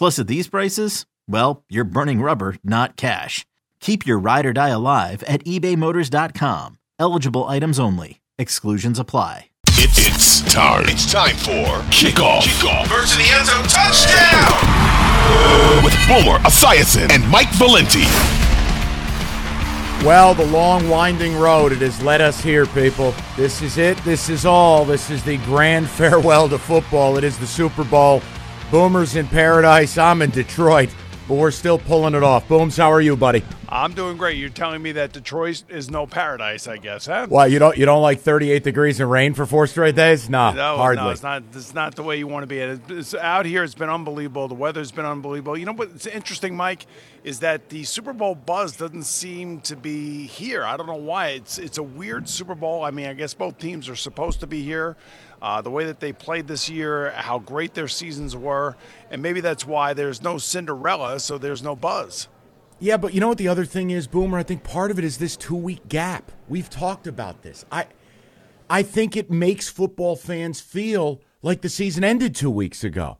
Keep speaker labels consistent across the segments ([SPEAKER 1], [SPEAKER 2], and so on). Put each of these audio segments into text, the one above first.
[SPEAKER 1] Plus, at these prices, well, you're burning rubber, not cash. Keep your ride or die alive at ebaymotors.com. Eligible items only. Exclusions apply.
[SPEAKER 2] It, it's time. It's time for kickoff. Kickoff.
[SPEAKER 3] Birds in the end zone. Touchdown!
[SPEAKER 2] With Boomer Esiason and Mike Valenti.
[SPEAKER 4] Well, the long, winding road, it has led us here, people. This is it. This is all. This is the grand farewell to football. It is the Super Bowl. Boomers in paradise. I'm in Detroit, but we're still pulling it off. Booms, how are you, buddy?
[SPEAKER 5] I'm doing great. You're telling me that Detroit is no paradise, I guess, huh?
[SPEAKER 4] What you don't you don't like 38 degrees and rain for four straight days? No,
[SPEAKER 5] No,
[SPEAKER 4] hardly.
[SPEAKER 5] no, it's not. It's not the way you want to be. It's, it's out here. It's been unbelievable. The weather's been unbelievable. You know what's interesting, Mike, is that the Super Bowl buzz doesn't seem to be here. I don't know why. It's it's a weird Super Bowl. I mean, I guess both teams are supposed to be here. Uh, the way that they played this year, how great their seasons were, and maybe that's why there's no Cinderella, so there's no buzz.
[SPEAKER 4] Yeah, but you know what the other thing is, Boomer? I think part of it is this two week gap. We've talked about this. I I think it makes football fans feel like the season ended two weeks ago.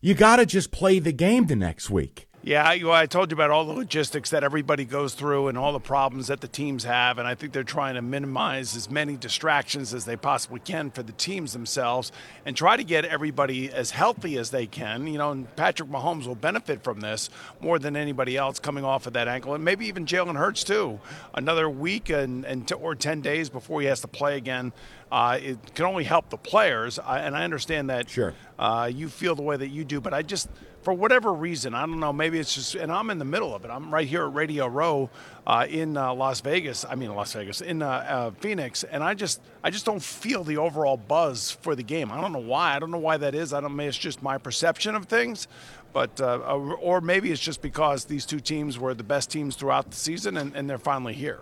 [SPEAKER 4] You gotta just play the game the next week.
[SPEAKER 5] Yeah, I, told you about all the logistics that everybody goes through and all the problems that the teams have, and I think they're trying to minimize as many distractions as they possibly can for the teams themselves and try to get everybody as healthy as they can. You know, and Patrick Mahomes will benefit from this more than anybody else coming off of that ankle, and maybe even Jalen Hurts too. Another week and, and t- or ten days before he has to play again. Uh, it can only help the players, I, and I understand that.
[SPEAKER 4] Sure.
[SPEAKER 5] Uh, you feel the way that you do, but I just, for whatever reason, I don't know. Maybe it's just, and I'm in the middle of it. I'm right here at Radio Row uh, in uh, Las Vegas. I mean, Las Vegas in uh, uh, Phoenix, and I just, I just don't feel the overall buzz for the game. I don't know why. I don't know why that is. I don't. Maybe it's just my perception of things, but uh, or, maybe it's just because these two teams were the best teams throughout the season, and, and they're finally here.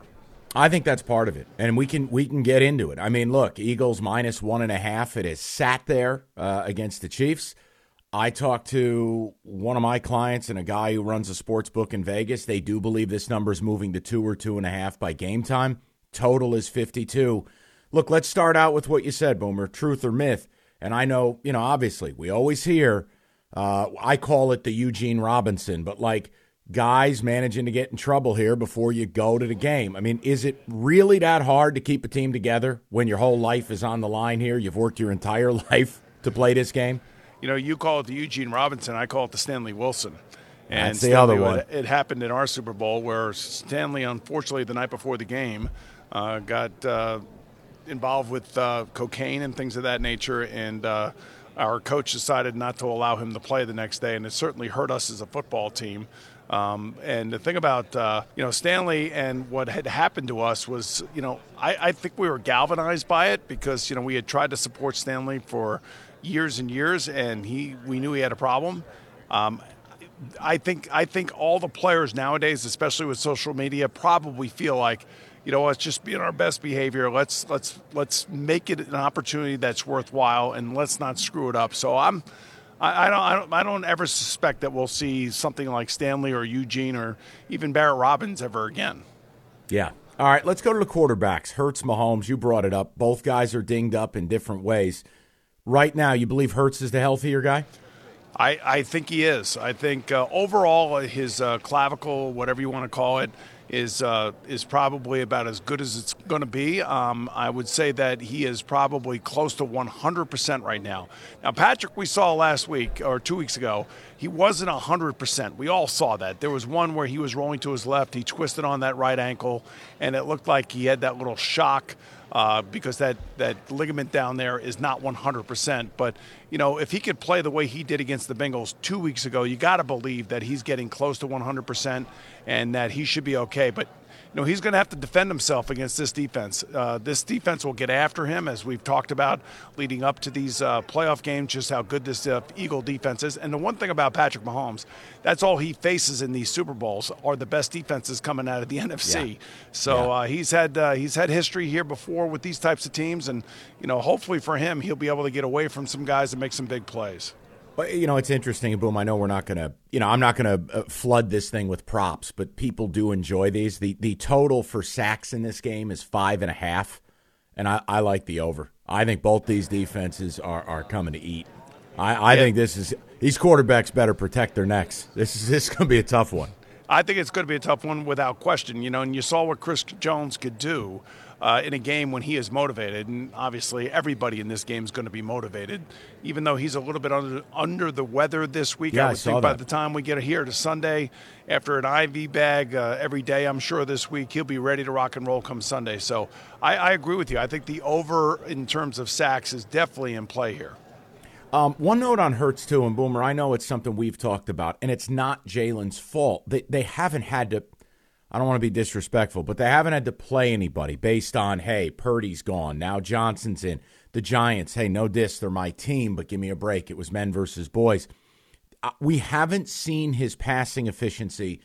[SPEAKER 4] I think that's part of it, and we can we can get into it. I mean, look, Eagles minus one and a half. It has sat there uh, against the Chiefs. I talked to one of my clients and a guy who runs a sports book in Vegas. They do believe this number is moving to two or two and a half by game time. Total is fifty-two. Look, let's start out with what you said, Boomer. Truth or myth? And I know, you know, obviously, we always hear. Uh, I call it the Eugene Robinson, but like guys managing to get in trouble here before you go to the game. I mean, is it really that hard to keep a team together when your whole life is on the line here? You've worked your entire life to play this game?
[SPEAKER 5] You know, you call it the Eugene Robinson, I call it the Stanley Wilson. And
[SPEAKER 4] That's the other one.
[SPEAKER 5] It, it happened in our Super Bowl where Stanley, unfortunately, the night before the game, uh, got uh, involved with uh, cocaine and things of that nature, and uh, our coach decided not to allow him to play the next day, and it certainly hurt us as a football team. Um, and the thing about uh, you know Stanley and what had happened to us was you know I, I think we were galvanized by it because you know we had tried to support Stanley for years and years, and he we knew he had a problem. Um, I think I think all the players nowadays, especially with social media, probably feel like, you know, let's just be in our best behavior. Let's let's let's make it an opportunity that's worthwhile, and let's not screw it up. So I'm. I I don't, I don't. I don't ever suspect that we'll see something like Stanley or Eugene or even Barrett Robbins ever again.
[SPEAKER 4] Yeah. All right, let's go to the quarterbacks. Hurts, Mahomes, you brought it up. Both guys are dinged up in different ways. Right now, you believe Hurts is the healthier guy?
[SPEAKER 5] I, I think he is. I think uh, overall, his uh, clavicle, whatever you want to call it, is uh, is probably about as good as it's going to be. Um, I would say that he is probably close to 100% right now. Now, Patrick, we saw last week or two weeks ago, he wasn't 100%. We all saw that. There was one where he was rolling to his left, he twisted on that right ankle, and it looked like he had that little shock uh, because that, that ligament down there is not 100%. But, you know, if he could play the way he did against the Bengals two weeks ago, you got to believe that he's getting close to 100% and that he should be okay. But know, he's going to have to defend himself against this defense. Uh, this defense will get after him, as we've talked about leading up to these uh, playoff games, just how good this uh, Eagle defense is. And the one thing about Patrick Mahomes, that's all he faces in these Super Bowls are the best defenses coming out of the NFC. Yeah. So yeah. Uh, he's had uh, he's had history here before with these types of teams, and you know, hopefully for him, he'll be able to get away from some guys and make some big plays.
[SPEAKER 4] Well, you know, it's interesting, Boom. I know we're not going to, you know, I'm not going to uh, flood this thing with props, but people do enjoy these. The the total for sacks in this game is five and a half, and I, I like the over. I think both these defenses are, are coming to eat. I, I yeah. think this is these quarterbacks better protect their necks. This is this is going to be a tough one.
[SPEAKER 5] I think it's going to be a tough one without question. You know, and you saw what Chris Jones could do uh, in a game when he is motivated. And obviously, everybody in this game is going to be motivated, even though he's a little bit under, under the weather this week.
[SPEAKER 4] Yeah,
[SPEAKER 5] I would
[SPEAKER 4] I
[SPEAKER 5] think
[SPEAKER 4] by
[SPEAKER 5] the time we get here to Sunday, after an IV bag uh, every day, I'm sure this week he'll be ready to rock and roll come Sunday. So I, I agree with you. I think the over in terms of sacks is definitely in play here.
[SPEAKER 4] Um, one note on Hurts too, and Boomer. I know it's something we've talked about, and it's not Jalen's fault. They they haven't had to I don't want to be disrespectful, but they haven't had to play anybody based on, hey, Purdy's gone. Now Johnson's in. The Giants, hey, no diss, they're my team, but give me a break. It was men versus boys. Uh, we haven't seen his passing efficiency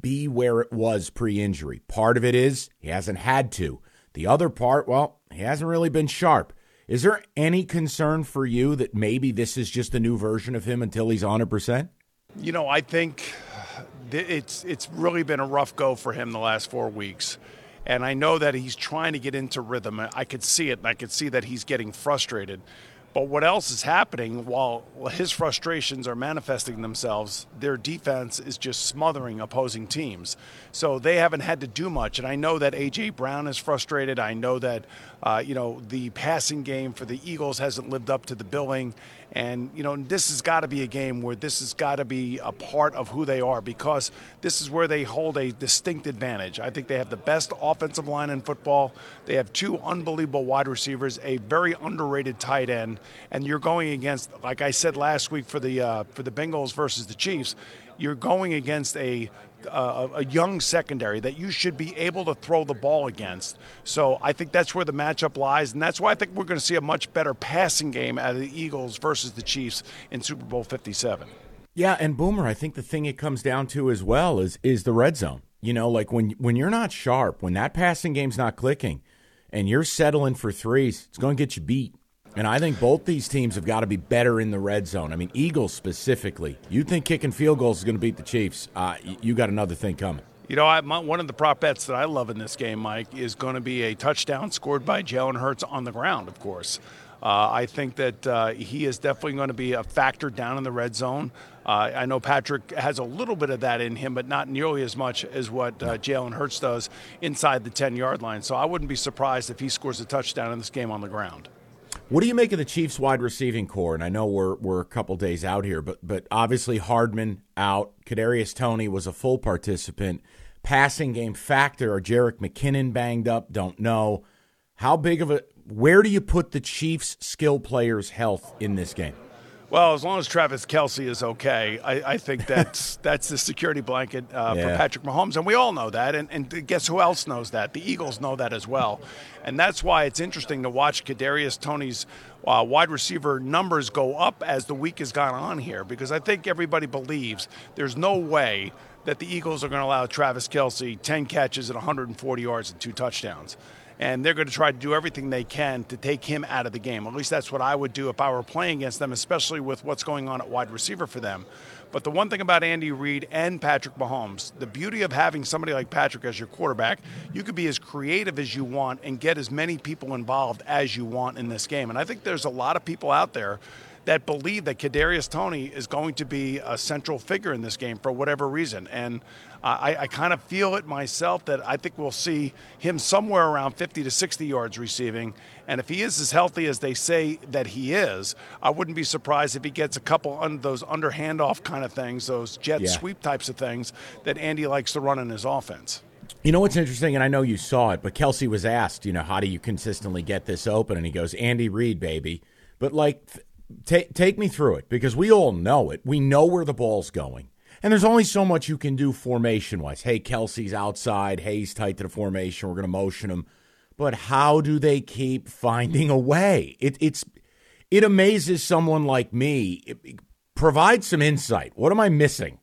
[SPEAKER 4] be where it was pre injury. Part of it is he hasn't had to. The other part, well, he hasn't really been sharp. Is there any concern for you that maybe this is just a new version of him until he's 100%?
[SPEAKER 5] You know, I think it's it's really been a rough go for him the last four weeks. And I know that he's trying to get into rhythm. I could see it, and I could see that he's getting frustrated. But what else is happening while his frustrations are manifesting themselves? Their defense is just smothering opposing teams. So they haven't had to do much. And I know that A.J. Brown is frustrated. I know that, uh, you know, the passing game for the Eagles hasn't lived up to the billing. And, you know, this has got to be a game where this has got to be a part of who they are because this is where they hold a distinct advantage. I think they have the best offensive line in football. They have two unbelievable wide receivers, a very underrated tight end, and you're going against, like I said last week for the uh, for the Bengals versus the Chiefs, you're going against a uh, a young secondary that you should be able to throw the ball against. So I think that's where the matchup lies, and that's why I think we're going to see a much better passing game out of the Eagles versus the Chiefs in Super Bowl 57.
[SPEAKER 4] Yeah, and Boomer, I think the thing it comes down to as well is is the red zone. You know, like when when you're not sharp, when that passing game's not clicking, and you're settling for threes, it's going to get you beat. And I think both these teams have got to be better in the red zone. I mean, Eagles specifically. You think kicking field goals is going to beat the Chiefs? Uh, you got another thing coming.
[SPEAKER 5] You know, I, my, one of the prop bets that I love in this game, Mike, is going to be a touchdown scored by Jalen Hurts on the ground, of course. Uh, I think that uh, he is definitely going to be a factor down in the red zone. Uh, I know Patrick has a little bit of that in him, but not nearly as much as what uh, Jalen Hurts does inside the 10 yard line. So I wouldn't be surprised if he scores a touchdown in this game on the ground.
[SPEAKER 4] What do you make of the Chiefs' wide receiving core? And I know we're we're a couple days out here, but but obviously Hardman out. Kadarius Toney was a full participant. Passing game factor or Jerick McKinnon banged up? Don't know. How big of a where do you put the Chiefs' skill players' health in this game?
[SPEAKER 5] Well, as long as Travis Kelce is okay, I, I think that's that's the security blanket uh, yeah. for Patrick Mahomes, and we all know that. And, and guess who else knows that? The Eagles know that as well, and that's why it's interesting to watch Kadarius Toney's uh, wide receiver numbers go up as the week has gone on here, because I think everybody believes there's no way that the Eagles are going to allow Travis Kelce 10 catches at 140 yards and two touchdowns. And they're going to try to do everything they can to take him out of the game. At least that's what I would do if I were playing against them, especially with what's going on at wide receiver for them. But the one thing about Andy Reid and Patrick Mahomes, the beauty of having somebody like Patrick as your quarterback, you could be as creative as you want and get as many people involved as you want in this game. And I think there's a lot of people out there that believe that Kadarius Toney is going to be a central figure in this game for whatever reason. And I, I kind of feel it myself that I think we'll see him somewhere around 50 to 60 yards receiving. And if he is as healthy as they say that he is, I wouldn't be surprised if he gets a couple of those under handoff kind of things, those jet yeah. sweep types of things that Andy likes to run in his offense.
[SPEAKER 4] You know what's interesting, and I know you saw it, but Kelce was asked, you know, how do you consistently get this open? And he goes, Andy Reid, baby. But like, t- take me through it because we all know it. We know where the ball's going. And there's only so much you can do formation wise. Hey, Kelce's outside. Hey, he's tight to the formation. We're going to motion him. But how do they keep finding a way? It, it's it amazes someone like me. It, provide some insight. What am I missing?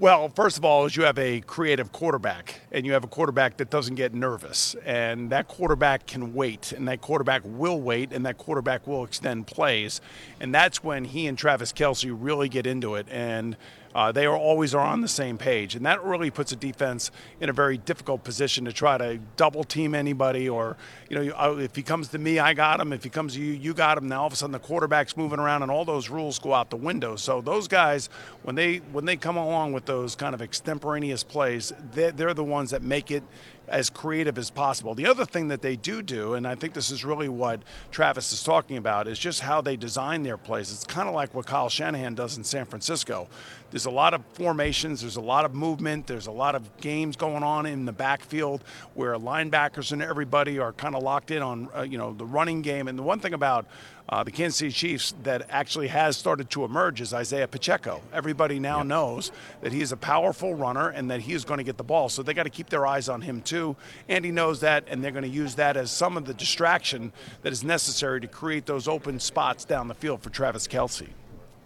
[SPEAKER 5] Well, first of all, is you have a creative quarterback, and you have a quarterback that doesn't get nervous, and that quarterback can wait, and that quarterback will wait, and that quarterback will extend plays, and that's when he and Travis Kelce really get into it, and uh, they are always are on the same page, and that really puts a defense in a very difficult position to try to double team anybody. Or you know, uh, if he comes to me, I got him. If he comes to you, you got him. Now all of a sudden the quarterback's moving around, and all those rules go out the window. So those guys, when they when they come along with those kind of extemporaneous plays, they're, they're the ones that make it as creative as possible. The other thing that they do do, and I think this is really what Travis is talking about, is just how they design their plays. It's kind of like what Kyle Shanahan does in San Francisco. There's a lot of formations, there's a lot of movement, there's a lot of games going on in the backfield where linebackers and everybody are kind of locked in on uh, you know the running game. And the one thing about uh, the Kansas City Chiefs that actually has started to emerge is Isaiah Pacheco. Everybody now yep. knows that he is a powerful runner and that he is going to get the ball. So they got to keep their eyes on him too. And he knows that, and they're going to use that as some of the distraction that is necessary to create those open spots down the field for Travis Kelce.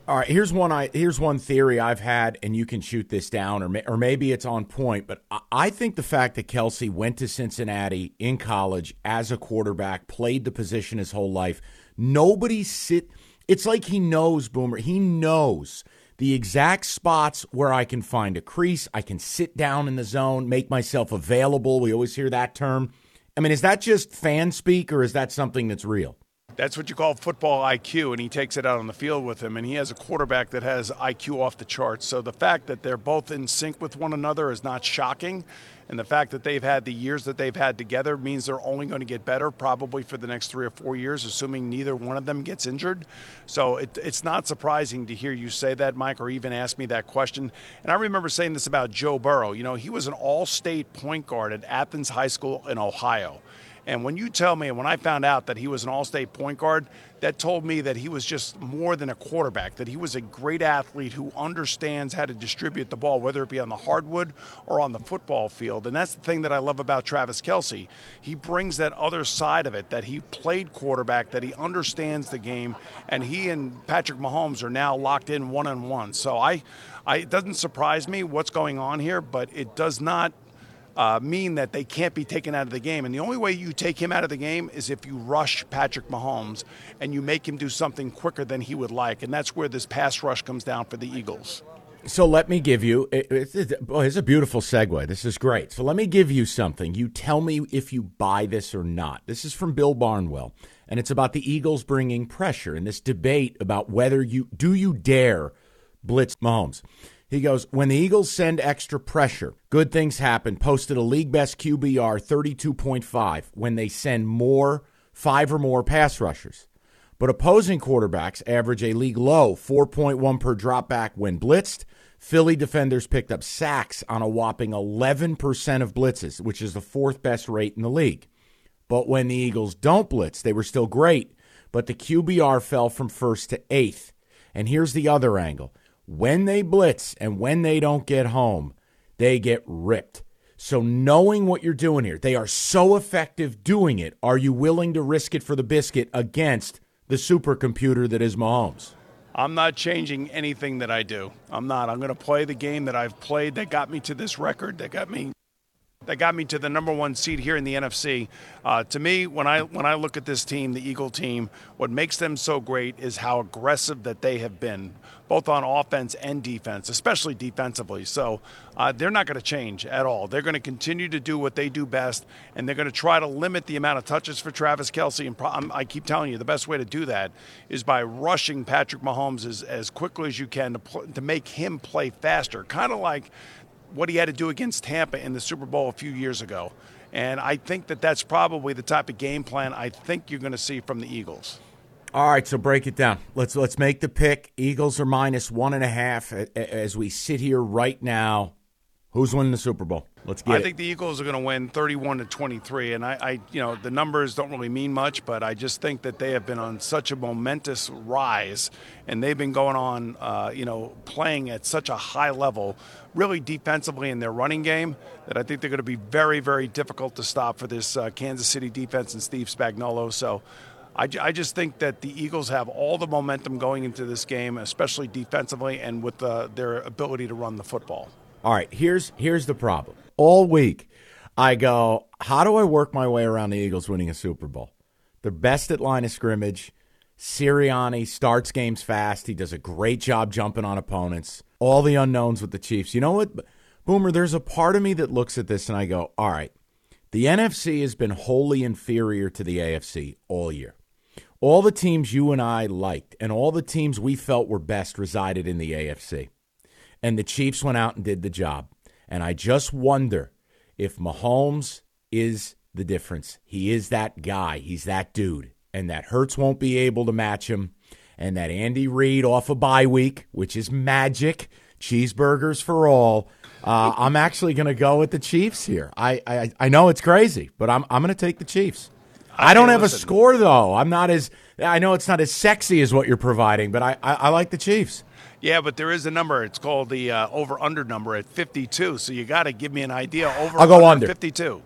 [SPEAKER 4] All right, here's one. I here's one theory I've had, and you can shoot this down, or may, or maybe it's on point. But I, I think the fact that Kelce went to Cincinnati in college as a quarterback, played the position his whole life, Nobody sit. It's like he knows, Boomer. He knows the exact spots where I can find a crease. I can sit down in the zone, make myself available. We always hear that term. I mean, is that just fan speak or is that something that's real?
[SPEAKER 5] That's what you call football IQ, and he takes it out on the field with him. And he has a quarterback that has IQ off the charts. So the fact that they're both in sync with one another is not shocking. And the fact that they've had the years that they've had together means they're only going to get better probably for the next three or four years, assuming neither one of them gets injured. So it, it's not surprising to hear you say that, Mike, or even ask me that question. And I remember saying this about Joe Burrow. You know, he was an all state point guard at Athens High School in Ohio. And when you tell me, and when I found out that he was an all state point guard, that told me that he was just more than a quarterback, that he was a great athlete who understands how to distribute the ball, whether it be on the hardwood or on the football field. And that's the thing that I love about Travis Kelce. He brings that other side of it, that he played quarterback, that he understands the game, and he and Patrick Mahomes are now locked in one on one. So I, I, it doesn't surprise me what's going on here, but it does not uh, mean that they can't be taken out of the game. And the only way you take him out of the game is if you rush Patrick Mahomes and you make him do something quicker than he would like. And that's where this pass rush comes down for the Eagles.
[SPEAKER 4] So let me give you. It's, it's, it's a beautiful segue. This is great. So let me give you something. You tell me if you buy this or not. This is from Bill Barnwell, and it's about the Eagles bringing pressure in this debate about whether you do you dare blitz Mahomes. He goes, when the Eagles send extra pressure, good things happen. Posted a league best QBR 32.5 when they send more, five or more pass rushers. But opposing quarterbacks average a league low 4.1 per dropback when blitzed. Philly defenders picked up sacks on a whopping 11% of blitzes, which is the fourth best rate in the league. But when the Eagles don't blitz, they were still great, but the QBR fell from first to eighth. And here's the other angle when they blitz and when they don't get home, they get ripped. So, knowing what you're doing here, they are so effective doing it. Are you willing to risk it for the biscuit against the supercomputer that is Mahomes?
[SPEAKER 5] I'm not changing anything that I do. I'm not. I'm going to play the game that I've played that got me to this record, that got me that got me to the number one seed here in the NFC. Uh, to me, when I when I look at this team, the Eagle team, what makes them so great is how aggressive that they have been, both on offense and defense, especially defensively. So uh, they're not going to change at all. They're going to continue to do what they do best, and they're going to try to limit the amount of touches for Travis Kelce. And pro- I keep telling you, the best way to do that is by rushing Patrick Mahomes as, as quickly as you can to, pl- to make him play faster, kind of like what he had to do against Tampa in the Super Bowl a few years ago. And I think that that's probably the type of game plan I think you're going to see from the Eagles.
[SPEAKER 4] All right, so break it down. Let's let's make the pick. Eagles are minus one and a half as we sit here right now. Who's winning the Super Bowl? Let's get
[SPEAKER 5] I
[SPEAKER 4] it.
[SPEAKER 5] think the Eagles are going to win 31 to 23, and I, I, you know, the numbers don't really mean much, but I just think that they have been on such a momentous rise, and they've been going on, uh, you know, playing at such a high level, really defensively in their running game, that I think they're going to be very, very difficult to stop for this uh, Kansas City defense and Steve Spagnuolo. So. I, I, just think that the Eagles have all the momentum going into this game, especially defensively and with uh, their ability to run the football.
[SPEAKER 4] All right, here's here's the problem. All week, I go, how do I work my way around the Eagles winning a Super Bowl? They're best at line of scrimmage. Sirianni starts games fast. He does a great job jumping on opponents. All the unknowns with the Chiefs. You know what, Boomer? There's a part of me that looks at this and I go, all right, the NFC has been wholly inferior to the AFC all year. All the teams you and I liked and all the teams we felt were best resided in the AFC and the Chiefs went out and did the job. And I just wonder if Mahomes is the difference. He is that guy. He's that dude. And that Hurts won't be able to match him. And that Andy Reid off a of bye week, which is magic, cheeseburgers for all. Uh, I'm actually going to go with the Chiefs here. I, I I know it's crazy, but I'm I'm going to take the Chiefs. I don't have listen. a score though. I'm not as I know it's not as sexy as what you're providing, but I, I, I like the Chiefs.
[SPEAKER 5] Yeah, but there is a number. It's called the uh, over under number at 52. So you got to give me an idea. Over
[SPEAKER 4] I'll go under
[SPEAKER 5] 52.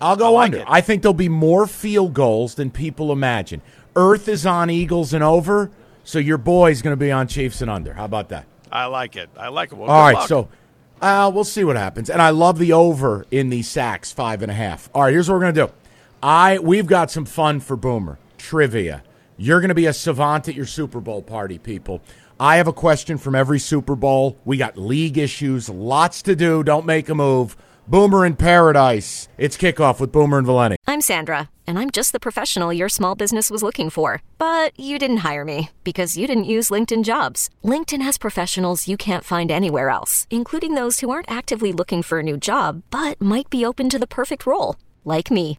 [SPEAKER 4] I'll go I under. I think there'll be more field goals than people imagine. Earth is on Eagles and over, so your boy's going to be on Chiefs and under. How about that?
[SPEAKER 5] I like it. I like it. Well,
[SPEAKER 4] All right,
[SPEAKER 5] luck.
[SPEAKER 4] so uh, we'll see what happens. And I love the over in the sacks, five and a half. All right, here's what we're going to do. I we've got some fun for Boomer trivia. You're going to be a savant at your Super Bowl party, people. I have a question from every Super Bowl. We got league issues, lots to do. Don't make a move. Boomer in Paradise. It's kickoff with Boomer and Valenti.
[SPEAKER 6] I'm Sandra, and I'm just the professional your small business was looking for. But you didn't hire me because you didn't use LinkedIn jobs. LinkedIn has professionals you can't find anywhere else, including those who aren't actively looking for a new job but might be open to the perfect role, like me.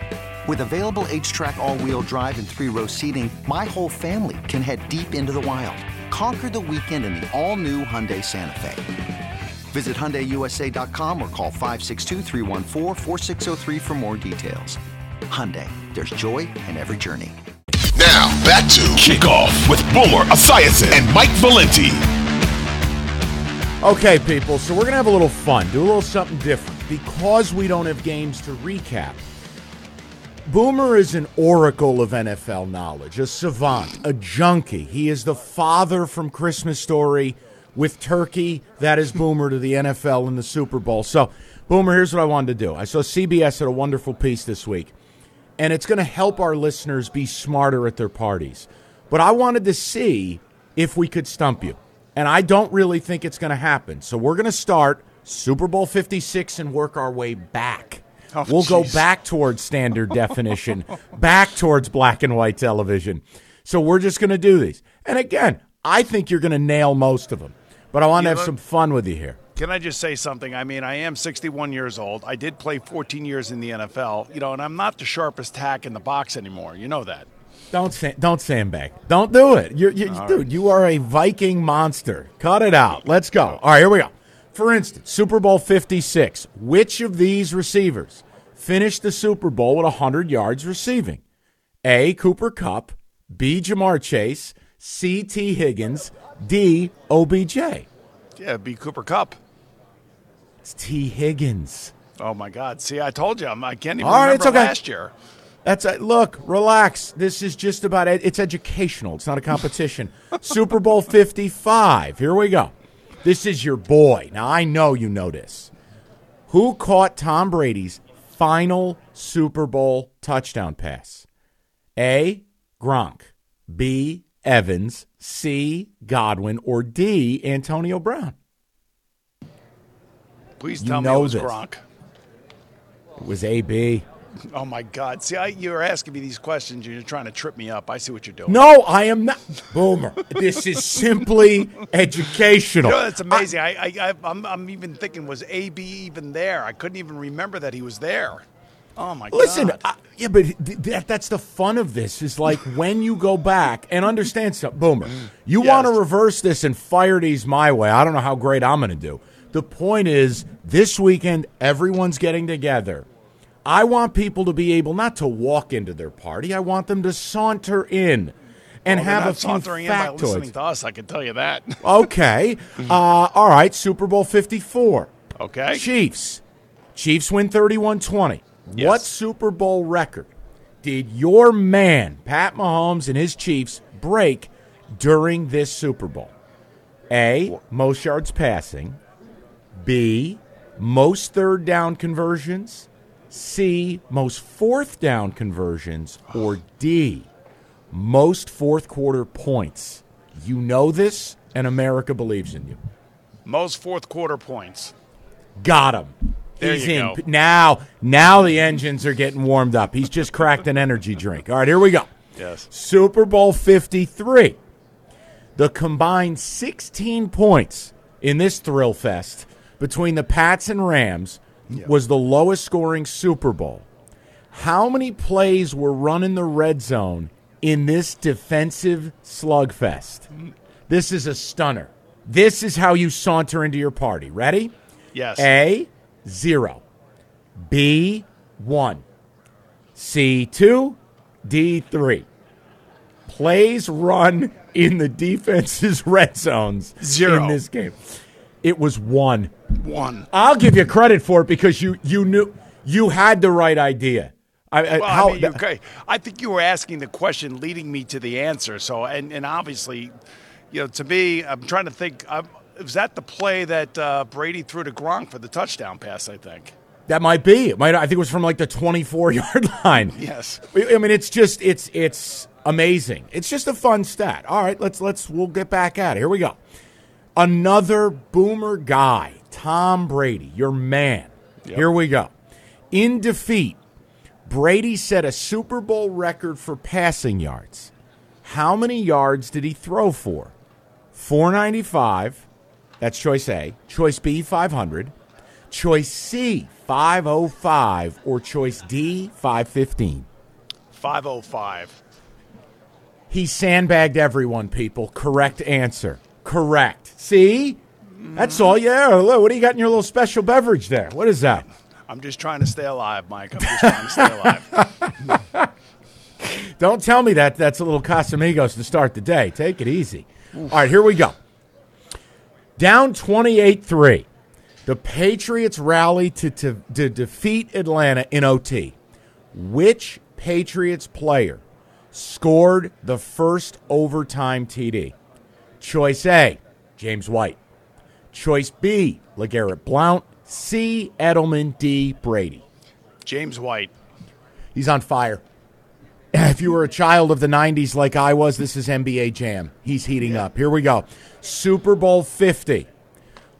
[SPEAKER 7] With available H-Track all-wheel drive and three-row seating, my whole family can head deep into the wild Conquer the weekend in the all-new Hyundai Santa Fe. Visit HyundaiUSA.com or call 562 for more details. Hyundai, there's joy in every journey.
[SPEAKER 2] Now, back to Kickoff with Boomer Esiason and Mike Valenti.
[SPEAKER 4] Okay, people, so we're going to have a little fun, do a little something different. Because we don't have games to recap, Boomer is an oracle of NFL knowledge, a savant, a junkie. He is the father from Christmas Story with Turkey. That is Boomer to the NFL and the Super Bowl. So, Boomer, here's what I wanted to do. I saw CBS had a wonderful piece this week, and it's going to help our listeners be smarter at their parties. But I wanted to see if we could stump you. And I don't really think it's going to happen. So, we're going to start Super Bowl 56 and work our way back. Oh, we'll geez. go back towards standard definition, back towards black and white television. So we're just going to do these. And again, I think you're going to nail most of them. But I want to have some fun with you here.
[SPEAKER 5] Can I just say something? I mean, I am 61 years old. I did play 14 years in the NFL, you know, and I'm not the sharpest tack in the box anymore. You know that.
[SPEAKER 4] Don't sa- don't sandbag. Don't do it. You're, you dude, right. you are a Viking monster. Cut it out. Let's go. All right, here we go. For instance, Super Bowl 56. Which of these receivers finished the Super Bowl with 100 yards receiving? A. Cooper Kupp, B. Ja'Marr Chase, C. Tee Higgins, D. OBJ.
[SPEAKER 5] Yeah, B. Cooper Kupp.
[SPEAKER 4] It's Tee Higgins.
[SPEAKER 5] Oh my God! See, I told you, I'm, I can't even
[SPEAKER 4] All right,
[SPEAKER 5] remember
[SPEAKER 4] it's okay.
[SPEAKER 5] last year.
[SPEAKER 4] That's a, look, relax. This is just about it. It's educational. It's not a competition. Super Bowl 55. Here we go. This is your boy. Now I know you know this. Who caught Tom Brady's final Super Bowl touchdown pass? A. Gronk, B. Evans, C. Godwin, or D. Antonio Brown?
[SPEAKER 5] Please
[SPEAKER 4] You
[SPEAKER 5] tell me it was
[SPEAKER 4] this.
[SPEAKER 5] Gronk.
[SPEAKER 4] It was A. B.
[SPEAKER 5] Oh my God! See, I, you're asking me these questions and you're trying to trip me up. I see what you're doing.
[SPEAKER 4] No, I am not. Boomer. This is simply educational.
[SPEAKER 5] You know, that's amazing. I, I, I, I'm, I'm even thinking, was AB even there? I couldn't even remember that he was there. Oh my
[SPEAKER 4] Listen,
[SPEAKER 5] God!
[SPEAKER 4] I, yeah, but th- that, that's the fun of this is like when you go back and understand something, Boomer, you
[SPEAKER 5] Yes.
[SPEAKER 4] want to reverse this and fire these my way. I don't know how great I'm going to do. The point is, this weekend, everyone's getting together. I want people to be able not to walk into their party. I want them to saunter in and
[SPEAKER 5] Well,
[SPEAKER 4] have a few
[SPEAKER 5] sauntering in by listening to us. I can tell you that.
[SPEAKER 4] Okay. Uh, all right. Super Bowl 54.
[SPEAKER 5] Okay.
[SPEAKER 4] Chiefs. Chiefs win 31 20.
[SPEAKER 5] Yes.
[SPEAKER 4] What Super Bowl record did your man, Pat Mahomes, and his Chiefs break during this Super Bowl? A. Most yards passing. B. Most third down conversions. C. Most fourth down conversions. Or D. Most fourth quarter points. You know this, and America believes in you.
[SPEAKER 5] Most fourth quarter points.
[SPEAKER 4] Got him.
[SPEAKER 5] There
[SPEAKER 4] He's
[SPEAKER 5] you
[SPEAKER 4] in.
[SPEAKER 5] go.
[SPEAKER 4] Now, now the engines are getting warmed up. He's just cracked an energy drink. All right, here we go.
[SPEAKER 5] Yes.
[SPEAKER 4] Super Bowl 53. The combined 16 points in this thrill fest between the Pats and Rams was the lowest scoring Super Bowl. How many plays were run in the red zone in this defensive slugfest? This is a stunner. This is how you saunter into your party. Ready?
[SPEAKER 5] Yes.
[SPEAKER 4] A, zero. B, one. C, two. D, three. Plays run in the defense's red zones
[SPEAKER 5] Zero.
[SPEAKER 4] in this game. It was one.
[SPEAKER 5] One.
[SPEAKER 4] I'll give you credit for it because you you knew you had the right idea. I, I,
[SPEAKER 5] Well,
[SPEAKER 4] how,
[SPEAKER 5] I mean, okay. I think you were asking the question, leading me to the answer. So, and, and obviously, you know, to me, I'm trying to think. Um, was that the play that uh, Brady threw to Gronk for the touchdown pass? I think.
[SPEAKER 4] that might be. It might. I think it was from like the 24 yard line.
[SPEAKER 5] Yes.
[SPEAKER 4] I mean, it's just it's it's amazing. It's just a fun stat. All right, let's let's we'll get back at it. Here we go. Another boomer guy, Tom Brady, your man. Here we go. In defeat, Brady set a Super Bowl record for passing yards. How many yards did he throw for? 495. That's choice A. Choice B, 500. Choice C, 505. Or choice D, 515.
[SPEAKER 5] 505.
[SPEAKER 4] He sandbagged everyone, people. Correct answer. Correct. See? That's all. Yeah. Look, what do you got in your little special beverage there? What is that?
[SPEAKER 5] I'm just trying to stay alive, Mike. I'm just trying to stay alive.
[SPEAKER 4] Don't tell me that that's a little Casamigos to start the day. Take it easy. All right, here we go. Down 28 3. The Patriots rally to, to, to defeat Atlanta in OT. Which Patriots player scored the first overtime TD? Choice A, James White. Choice B, LeGarrette Blount. C, Edelman. D, Brady.
[SPEAKER 5] James White.
[SPEAKER 4] He's on fire. If you were a child of the 90s like I was, this is NBA Jam. He's heating up. Here we go. Super Bowl 50.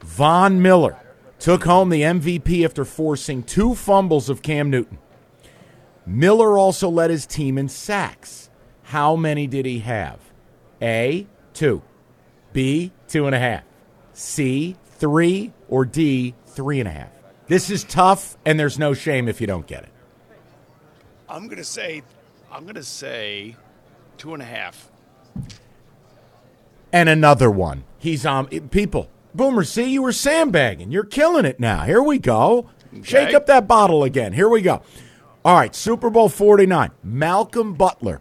[SPEAKER 4] Von Miller took home the MVP after forcing two fumbles of Cam Newton. Miller also led his team in sacks. How many did he have? A, two. B, two and a half. C, three. Or D, three and a half. This is tough, and there's no shame if you don't get it.
[SPEAKER 5] I'm gonna say, I'm gonna say, two and a half.
[SPEAKER 4] and another one. He's um people. Boomer, see you were sandbagging. You're killing it now. Here we go. Shake up that bottle again. Here we go. All right, Super Bowl 49. Malcolm Butler,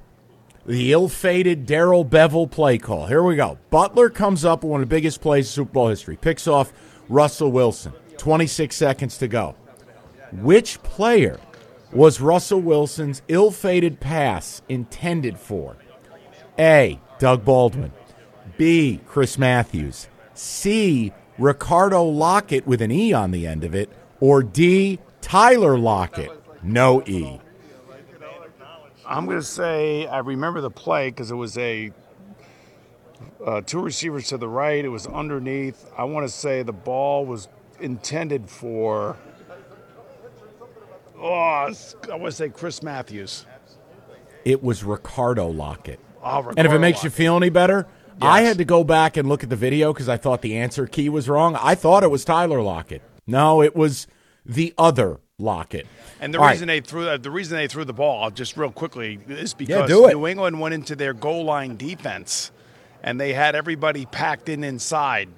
[SPEAKER 4] the ill fated Darrell Bevell play call. Here we go. Butler comes up with one of the biggest plays in Super Bowl history, picks off Russell Wilson. 26 seconds to go. Which player was Russell Wilson's ill fated pass intended for? A. Doug Baldwin. B. Chris Matthews. C. Ricardo Lockette with an E on the end of it. Or D. Tyler Lockett. No E.
[SPEAKER 5] I'm going to say I remember the play because it was a uh, two receivers to the right. It was underneath. I want to say the ball was intended for. Oh, I want to say Chris Matthews.
[SPEAKER 4] It was Ricardo Lockette.
[SPEAKER 5] Oh,
[SPEAKER 4] and if it
[SPEAKER 5] Ricardo
[SPEAKER 4] makes you feel any better, I had to go back and look at the video because I thought the answer key was wrong. I thought it was Tyler Lockett. No, it was the other Lockett.
[SPEAKER 5] And the
[SPEAKER 4] All right.
[SPEAKER 5] reason they threw uh, the reason they threw the ball just real quickly is because
[SPEAKER 4] it.
[SPEAKER 5] New England went into their goal line defense, and they had everybody packed in inside.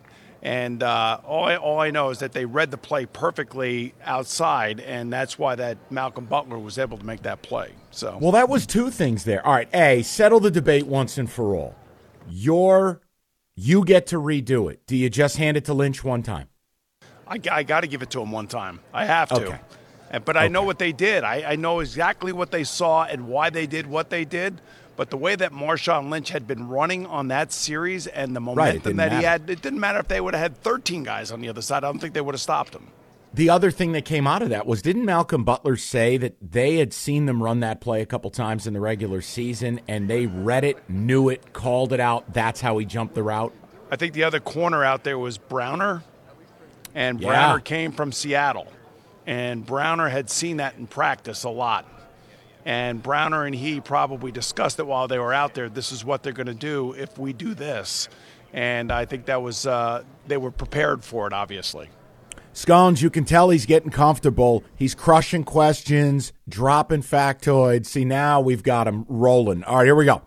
[SPEAKER 5] And uh, all I, all I know is that they read the play perfectly outside, and that's why that Malcolm Butler was able to make that play. So
[SPEAKER 4] Well, that was two things there. All right, A, settle the debate once and for all. Your you get to redo it. Do you just hand it to Lynch one time?
[SPEAKER 5] I, got to give it to him one time. I have to.
[SPEAKER 4] Okay.
[SPEAKER 5] But I know what they did. I, I know exactly what they saw and why they did what they did. But the way that Marshawn Lynch had been running on that series and the momentum
[SPEAKER 4] didn't
[SPEAKER 5] that he had, it didn't matter if they would have had 13 guys on the other side. I don't think they would have stopped him.
[SPEAKER 4] The other thing that came out of that was didn't Malcolm Butler say that they had seen them run that play a couple times in the regular season and they read it, knew it, called it out. That's how he jumped the route.
[SPEAKER 5] I think the other corner out there was Browner, and
[SPEAKER 4] Yeah.
[SPEAKER 5] Browner came from Seattle, and Browner had seen that in practice a lot. And Browner and he probably discussed it while they were out there. This is what they're going to do if we do this, and I think that was uh, they were prepared for it. Obviously,
[SPEAKER 4] Scones, you can tell he's getting comfortable. He's crushing questions, dropping factoids. See, now we've got him rolling. All right, here we go.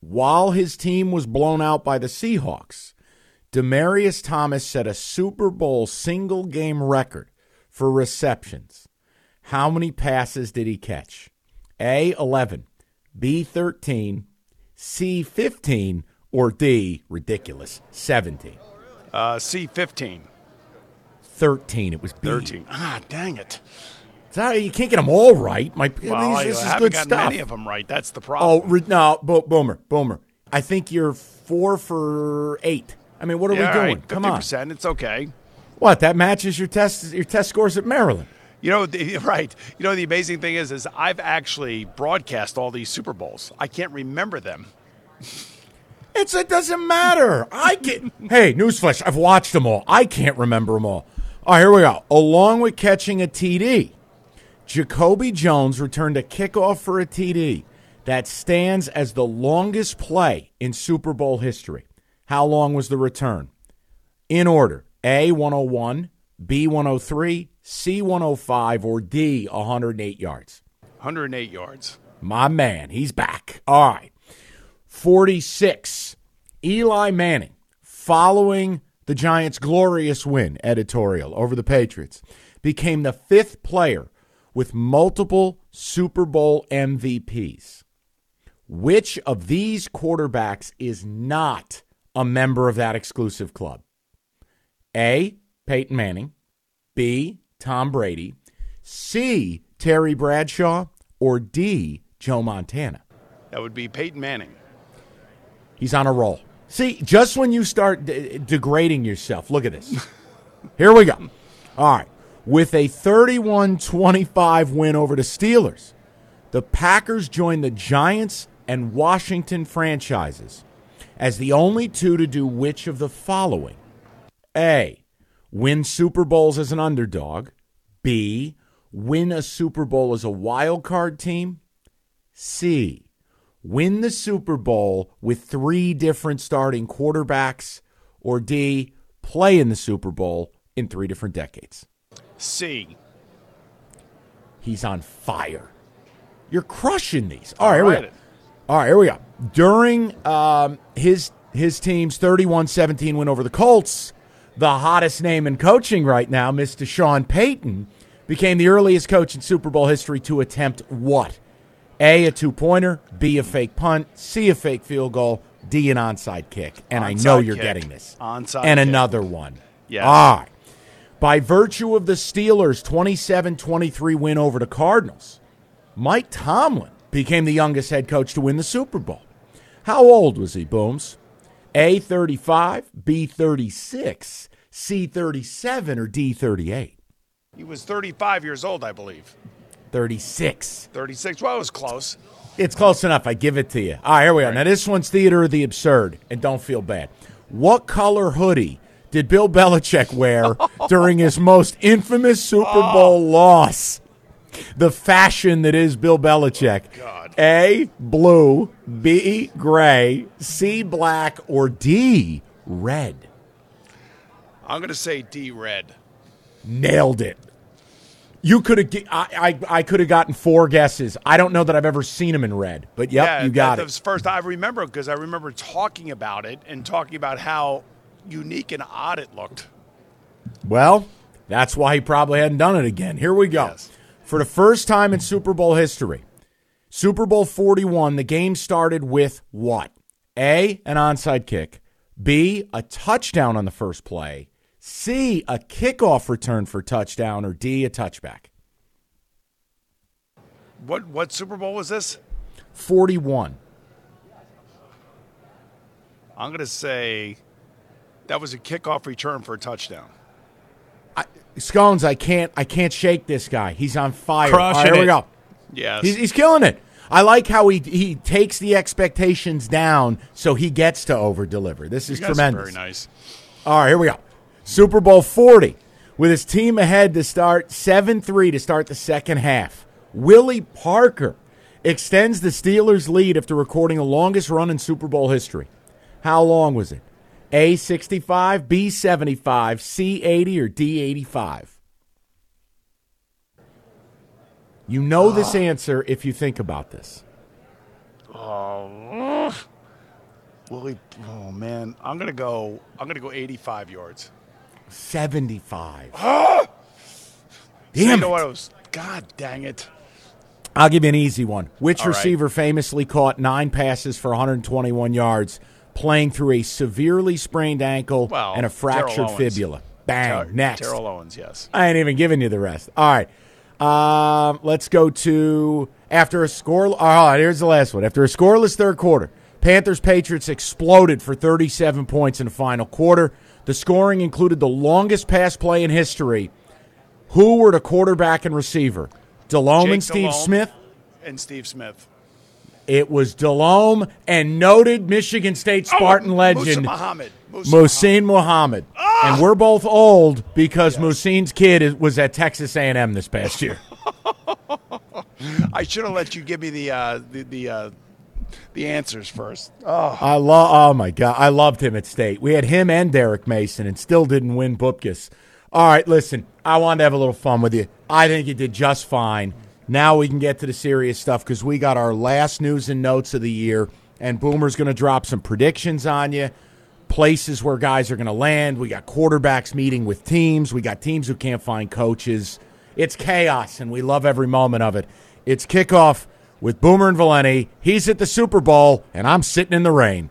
[SPEAKER 4] While his team was blown out by the Seahawks, Demaryius Thomas set a Super Bowl single game record for receptions. How many passes did he catch? A, 11, B, 13, C, 15, or D, ridiculous, 17?
[SPEAKER 5] uh, C fifteen.
[SPEAKER 4] 13. It was B.
[SPEAKER 5] 13. Ah, dang it.
[SPEAKER 4] Sorry, you can't get them all right. My,
[SPEAKER 5] Well, I
[SPEAKER 4] these, this is
[SPEAKER 5] haven't
[SPEAKER 4] good
[SPEAKER 5] gotten
[SPEAKER 4] stuff.
[SPEAKER 5] many of them right. That's the
[SPEAKER 4] Oh,
[SPEAKER 5] problem.
[SPEAKER 4] re- no, Bo- Boomer, Boomer. I think you're four for eight. I mean, what are
[SPEAKER 5] yeah,
[SPEAKER 4] we doing?
[SPEAKER 5] right,
[SPEAKER 4] Come on.
[SPEAKER 5] It's okay.
[SPEAKER 4] What? That matches your test your test scores at Maryland.
[SPEAKER 5] You know, the, right. You know, the amazing thing is, is I've actually broadcast all these Super Bowls. I can't remember them.
[SPEAKER 4] It's it doesn't matter. I can. hey, newsflash! I've watched them all. I can't remember them all. All right, here we go. Along with catching a TD, Jacoby Jones returned a kickoff for a TD that stands as the longest play in Super Bowl history. How long was the return? In order: A 101, B 103, C 105, or D 108 yards.
[SPEAKER 5] 108 yards.
[SPEAKER 4] My man, he's back. All right. 46. Eli Manning, following the Giants' glorious win editorial over the Patriots, became the fifth player with multiple Super Bowl MVPs. Which of these quarterbacks is not a member of that exclusive club? A. Peyton Manning, B. Tom Brady, C. Terry Bradshaw, or D. Joe Montana?
[SPEAKER 5] That would be Peyton Manning.
[SPEAKER 4] He's on a roll. See, just when you start de- degrading yourself, look at this. Here we go. All right. With a 31 25 win over the Steelers, the Packers joined the Giants and Washington franchises as the only two to do which of the following? A. Win Super Bowls as an underdog. B. Win a Super Bowl as a wild card team. C. Win the Super Bowl with three different starting quarterbacks. Or D. Play in the Super Bowl in three different decades.
[SPEAKER 5] C.
[SPEAKER 4] He's on fire. You're crushing these. All right, here we go. All right, here we go. During um, his his team's 31-17 win over the Colts, the hottest name in coaching right now, Mr. Sean Payton, became the earliest coach in Super Bowl history to attempt what? A, a two pointer, B, a fake punt, C, a fake field goal, D, an onside kick. And I know you're
[SPEAKER 5] kick.
[SPEAKER 4] getting this.
[SPEAKER 5] Onside
[SPEAKER 4] And
[SPEAKER 5] kick.
[SPEAKER 4] another one.
[SPEAKER 5] Yes.
[SPEAKER 4] All ah. right. By virtue of the Steelers' 27 23 win over the Cardinals, Mike Tomlin became the youngest head coach to win the Super Bowl. How old was he, Booms? A 35, B 36, C 37, or D 38?
[SPEAKER 5] He was 35 years old, I believe.
[SPEAKER 4] 36.
[SPEAKER 5] 36. Well, it was close.
[SPEAKER 4] It's close enough. I give it to you. All right, here we are. Now, this one's Theater of the Absurd, and don't feel bad. What color hoodie did Bill Belichick wear during his most infamous Super Bowl loss? The fashion that is Bill Belichick.
[SPEAKER 5] Oh, God.
[SPEAKER 4] A, blue, B, gray, C, black, or D, red.
[SPEAKER 5] I'm going to say D red.
[SPEAKER 4] Nailed it. You could have. I, I, I could have gotten four guesses. I don't know that I've ever seen him in red, but yep,
[SPEAKER 5] yeah,
[SPEAKER 4] you got
[SPEAKER 5] that,
[SPEAKER 4] it.
[SPEAKER 5] That was first I remember because I remember talking about it and talking about how unique and odd it looked.
[SPEAKER 4] Well, that's why he probably hadn't done it again. Here we go.
[SPEAKER 5] Yes.
[SPEAKER 4] For the first time in Super Bowl history, Super Bowl 41, the game started with what? A, an onside kick. B, a touchdown on the first play. C, a kickoff return for touchdown. Or D, a touchback.
[SPEAKER 5] What what Super Bowl was this?
[SPEAKER 4] 41.
[SPEAKER 5] I'm going to say that was a kickoff return for a touchdown.
[SPEAKER 4] Scones, I can't I can't shake this guy. He's on fire.
[SPEAKER 8] Crushing
[SPEAKER 4] All right, here we go.
[SPEAKER 5] Yes.
[SPEAKER 4] He's, he's killing it. I like how he he takes the expectations down so he gets to over deliver. This is
[SPEAKER 5] You guys are
[SPEAKER 4] tremendous.
[SPEAKER 5] Very nice.
[SPEAKER 4] All right, here we go. Super Bowl 40 with his team ahead to start 7 3 to start the second half. Willie Parker extends the Steelers' lead after recording the longest run in Super Bowl history. How long was it? A 65, B 75, C 80, or D 85? You know this uh. answer if you think about this. Oh.
[SPEAKER 5] Willie, oh man, I'm gonna go. I'm gonna go 85 yards.
[SPEAKER 4] 75.
[SPEAKER 5] you
[SPEAKER 4] Damn
[SPEAKER 5] know
[SPEAKER 4] it.
[SPEAKER 5] what? It was, God dang it!
[SPEAKER 4] I'll give you an easy one. Which
[SPEAKER 5] All right.
[SPEAKER 4] receiver famously caught nine passes for 121 yards, playing through a severely sprained ankle
[SPEAKER 5] Well,
[SPEAKER 4] and a fractured fibula? Bang.
[SPEAKER 5] Ter-
[SPEAKER 4] Next.
[SPEAKER 5] Terrell Owens, yes.
[SPEAKER 4] I ain't even giving you the rest. All right. Um, let's go to after a score. Right, here's the last one. After a scoreless third quarter, Panthers Patriots exploded for 37 points in the final quarter. The scoring included the longest pass play in history. Who were the quarterback and receiver? Delhomme
[SPEAKER 5] Jake
[SPEAKER 4] and Steve
[SPEAKER 5] Delhomme
[SPEAKER 4] Smith.
[SPEAKER 5] and Steve Smith.
[SPEAKER 4] It was Delhomme and noted Michigan State Spartan
[SPEAKER 5] Oh,
[SPEAKER 4] legend
[SPEAKER 5] Musa Muhammad. Musa
[SPEAKER 4] Muhsin Muhammad. And we're both old because Muhsin's kid is, was at Texas A&M this past year.
[SPEAKER 5] I should have let you give me the uh, the the, uh, the answers first. Oh,
[SPEAKER 4] I love. Oh my god, I loved him at State. We had him and Derek Mason, and still didn't win Bupkis. All right, listen. I wanted to have a little fun with you. I think you did just fine. Now we can get to the serious stuff because we got our last news and notes of the year, and Boomer's going to drop some predictions on you. Places where guys are going to land. We got quarterbacks meeting with teams. We got teams who can't find coaches. It's chaos, and we love every moment of it. It's kickoff with Boomer and Valenti. He's at the Super Bowl, and I'm sitting in the rain.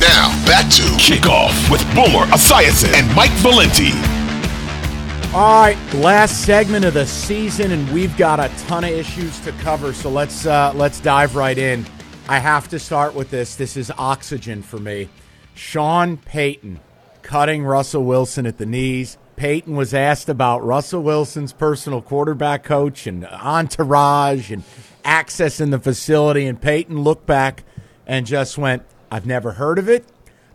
[SPEAKER 2] Now, back to Kickoff with Boomer Esiason and Mike Valenti.
[SPEAKER 4] All right, last segment of the season, and we've got a ton of issues to cover. So let's uh, let's dive right in. I have to start with this. This is oxygen for me. Sean Payton cutting Russell Wilson at the knees. Payton was asked about Russell Wilson's personal quarterback coach and entourage and access in the facility, and Payton looked back and just went, "I've never heard of it,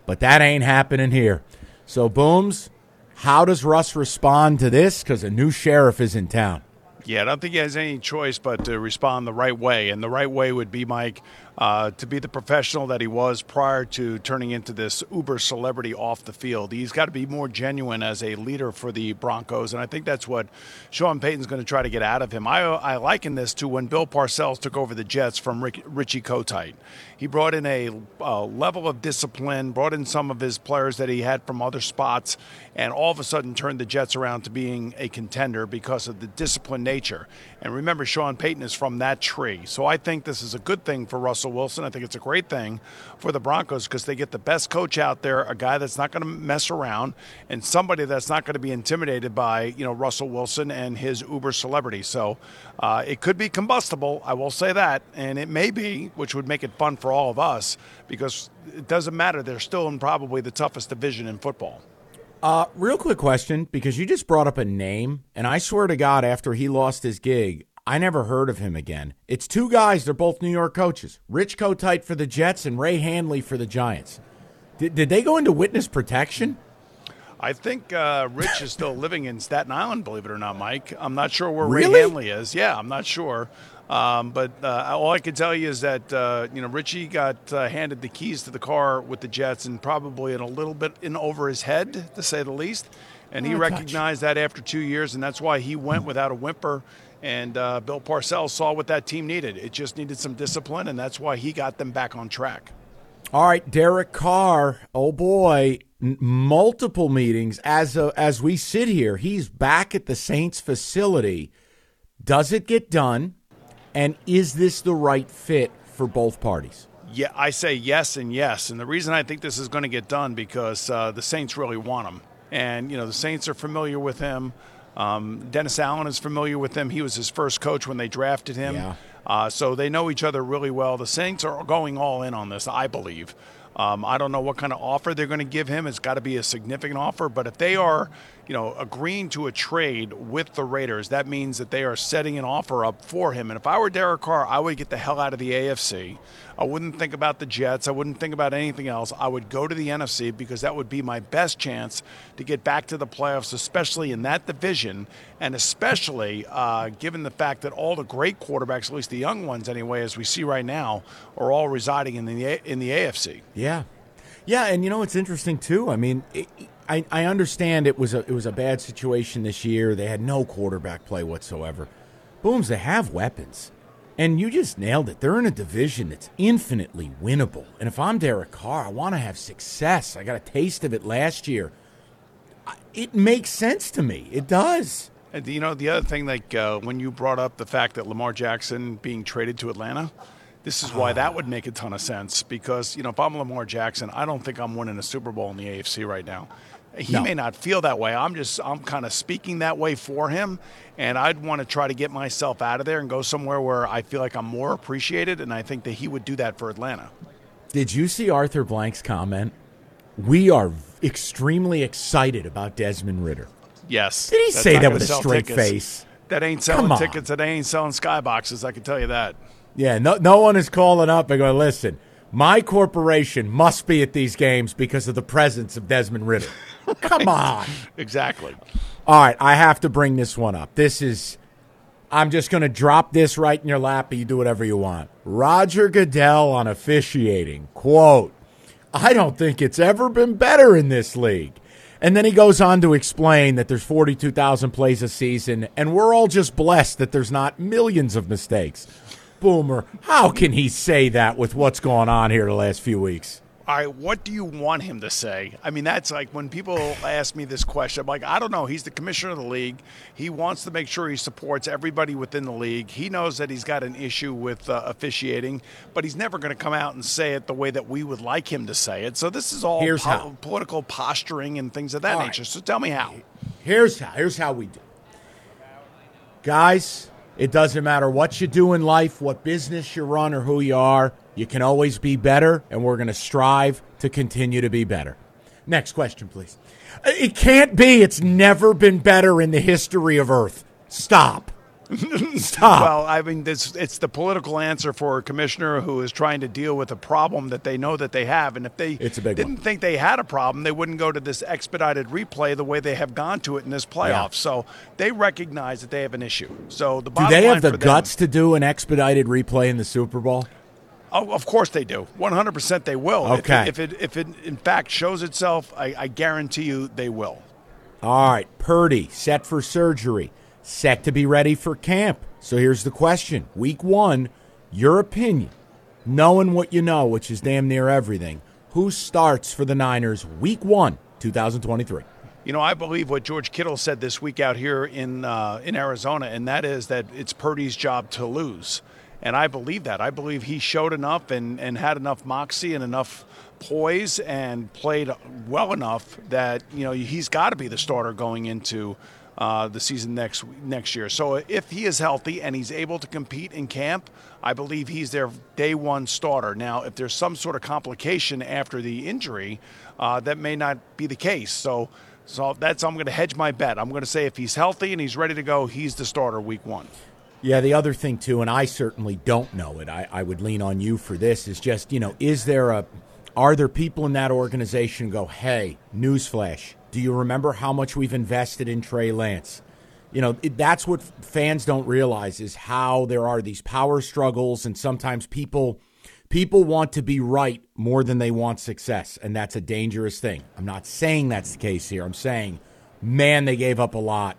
[SPEAKER 4] but that ain't happening here." So, Booms, how does Russ respond to this? Because a new sheriff is in town.
[SPEAKER 5] Yeah, I don't think he has any choice but to respond the right way. And the right way would be, Mike, uh, to be the professional that he was prior to turning into this uber celebrity off the field. He's got to be more genuine as a leader for the Broncos, and I think that's what Sean Payton's going to try to get out of him. I, I liken this to when Bill Parcells took over the Jets from Rick, Richie Kotite. He brought in a level of discipline, brought in some of his players that he had from other spots, and all of a sudden turned the Jets around to being a contender because of the disciplined nature. And remember, Sean Payton is from that tree. So I think this is a good thing for Russell Wilson. I think it's a great thing for the Broncos because they get the best coach out there, a guy that's not going to mess around, and somebody that's not going to be intimidated by, you know, Russell Wilson and his uber celebrity. So uh, it could be combustible, I will say that, and it may be, which would make it fun for all of us because it doesn't matter. They're still in probably the toughest division in football.
[SPEAKER 4] Uh, real quick question because you just brought up a name, and I swear to God, after he lost his gig, I never heard of him again. It's two guys, they're both New York coaches Rich Kotite for the Jets and Ray Handley for the Giants. Did, did they go into witness protection?
[SPEAKER 5] I think uh, Rich is still living in Staten Island, believe it or not, Mike. I'm not sure where
[SPEAKER 4] really?
[SPEAKER 5] Ray Handley is. Yeah, I'm not sure. Um, but uh, all I can tell you is that uh, you know Richie got uh, handed the keys to the car with the Jets, and probably in a little bit in over his head, to say the least. And he oh, recognized touch. that after two years, and that's why he went without a whimper. And uh, Bill Parcells saw what that team needed. It just needed some discipline, and that's why he got them back on track.
[SPEAKER 4] All right, Derek Carr. Oh boy, n- multiple meetings as a, as we sit here. He's back at the Saints facility. Does it get done? And is this the right fit for both parties?
[SPEAKER 5] Yeah, I say yes and yes. And the reason I think this is going to get done because uh, the Saints really want him, and you know the Saints are familiar with him. Um, Dennis Allen is familiar with him. He was his first coach when they drafted him.
[SPEAKER 4] Yeah.
[SPEAKER 5] Uh, so they know each other really well. The Saints are going all in on this, I believe. Um, I don't know what kind of offer they're going to give him. It's got to be a significant offer. But if they are, you know, agreeing to a trade with the Raiders, that means that they are setting an offer up for him. And if I were Derek Carr, I would get the hell out of the AFC. I wouldn't think about the Jets. I wouldn't think about anything else. I would go to the NFC because that would be my best chance to get back to the playoffs, especially in that division, and especially uh, given the fact that all the great quarterbacks, at least the young ones anyway, as we see right now, are all residing in the in the AFC.
[SPEAKER 4] Yeah, yeah, and you know it's interesting too. I mean. It, I, I understand it was a it was a bad situation this year. They had no quarterback play whatsoever. Booms, they have weapons. And you just nailed it. They're in a division that's infinitely winnable. And if I'm Derek Carr, I want to have success. I got a taste of it last year. It makes sense to me. It does.
[SPEAKER 5] And you know, the other thing, like uh, when you brought up the fact that Lamar Jackson being traded to Atlanta, this is why that would make a ton of sense. Because, you know, if I'm Lamar Jackson, I don't think I'm winning a Super Bowl in the AFC right now. He no. may not feel that way. I'm just I'm kind of speaking that way for him, and I'd want to try to get myself out of there and go somewhere where I feel like I'm more appreciated, and I think that he would do that for Atlanta.
[SPEAKER 4] Did you see Arthur Blank's comment? We are extremely excited about Desmond Ridder.
[SPEAKER 5] Yes.
[SPEAKER 4] Did he say that with a straight
[SPEAKER 5] tickets.
[SPEAKER 4] face?
[SPEAKER 5] That ain't selling tickets. That ain't selling skyboxes. I can tell you that.
[SPEAKER 4] Yeah. No. No one is calling up and going. Listen, my corporation must be at these games because of the presence of Desmond Ridder. Come on.
[SPEAKER 5] Exactly.
[SPEAKER 4] All right, I have to bring this one up. This is I'm just going to drop this right in your lap and you do whatever you want. Roger Goodell on officiating. Quote, I don't think it's ever been better in this league. And then he goes on to explain that there's 42,000 plays a season and we're all just blessed that there's not millions of mistakes. Boomer, how can he say that with what's going on here the last few weeks?
[SPEAKER 5] All right, what do you want him to say? I mean, that's like when people ask me this question, I'm like, I don't know. He's the commissioner of the league. He wants to make sure he supports everybody within the league. He knows that he's got an issue with uh, officiating, but he's never going to come out and say it the way that we would like him to say it. So this is all
[SPEAKER 4] po-
[SPEAKER 5] political posturing and things of that
[SPEAKER 4] all
[SPEAKER 5] nature.
[SPEAKER 4] Right.
[SPEAKER 5] So tell me how.
[SPEAKER 4] Here's how. Here's how we do. Guys, it doesn't matter what you do in life, what business you run, or who you are. You can always be better, and we're going to strive to continue to be better. Next question, please. It can't be. It's never been better in the history of Earth. Stop. Stop.
[SPEAKER 5] Well, I mean, this, it's the political answer for a commissioner who is trying to deal with a problem that they know that they have. And if they
[SPEAKER 4] It's a big
[SPEAKER 5] didn't
[SPEAKER 4] one.
[SPEAKER 5] think they had a problem, they wouldn't go to this expedited replay the way they have gone to it in this playoff.
[SPEAKER 4] Yeah.
[SPEAKER 5] So they recognize that they have an issue. So the
[SPEAKER 4] Do they have the
[SPEAKER 5] for them-
[SPEAKER 4] guts to do an expedited replay in the Super Bowl?
[SPEAKER 5] Oh, of course they do. One hundred percent, they will.
[SPEAKER 4] Okay.
[SPEAKER 5] If it, if it if it in fact shows itself, I, I guarantee you they will.
[SPEAKER 4] All right, Purdy set for surgery, set to be ready for camp. So here's the question: Week one, your opinion, knowing what you know, which is damn near everything. Who starts for the Niners Week one, 2023?
[SPEAKER 5] You know, I believe what George Kittle said this week out here in uh, in Arizona, and that is that it's Purdy's job to lose. And I believe that. I believe he showed enough and, and had enough moxie and enough poise and played well enough that you know he's got to be the starter going into uh, the season next next year. So if he is healthy and he's able to compete in camp, I believe he's their day one starter. Now, if there's some sort of complication after the injury, uh, that may not be the case. So. So that's I'm going to hedge my bet. I'm going to say if he's healthy and he's ready to go, he's the starter week one.
[SPEAKER 4] Yeah, the other thing too, and I certainly don't know it. I, I would lean on you for this. Is just you know, is there a, are there people in that organization go, hey, newsflash, do you remember how much we've invested in Trey Lance? You know, it, that's what fans don't realize is how there are these power struggles, and sometimes people people want to be right more than they want success, and that's a dangerous thing. I'm not saying that's the case here. I'm saying, man, they gave up a lot,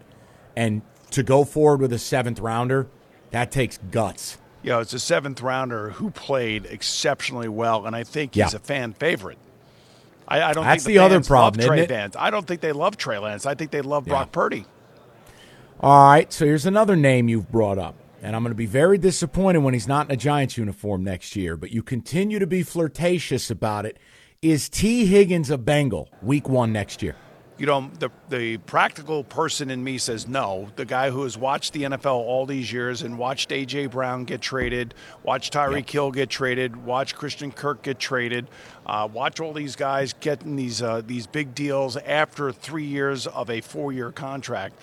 [SPEAKER 4] and to go forward with a seventh rounder, that takes guts.
[SPEAKER 5] You know, it's a seventh rounder who played exceptionally well, and I think he's
[SPEAKER 4] Yeah.
[SPEAKER 5] a fan favorite. I, I don't
[SPEAKER 4] That's
[SPEAKER 5] think
[SPEAKER 4] the other problem,
[SPEAKER 5] Trey? Lance. I don't think they love Trey Lance. I think they love
[SPEAKER 4] Yeah.
[SPEAKER 5] Brock Purdy.
[SPEAKER 4] All right, so here's another name you've brought up, and I'm going to be very disappointed when he's not in a Giants uniform next year, but you continue to be flirtatious about it. Is T. Higgins a Bengal week one next year?
[SPEAKER 5] You know, the the practical person in me says no. The guy who has watched the NFL all these years and watched AJ Brown get traded, watched Tyreek Hill get traded, watched Christian Kirk get traded, uh, watch all these guys getting these uh, these big deals after three years of a four year contract.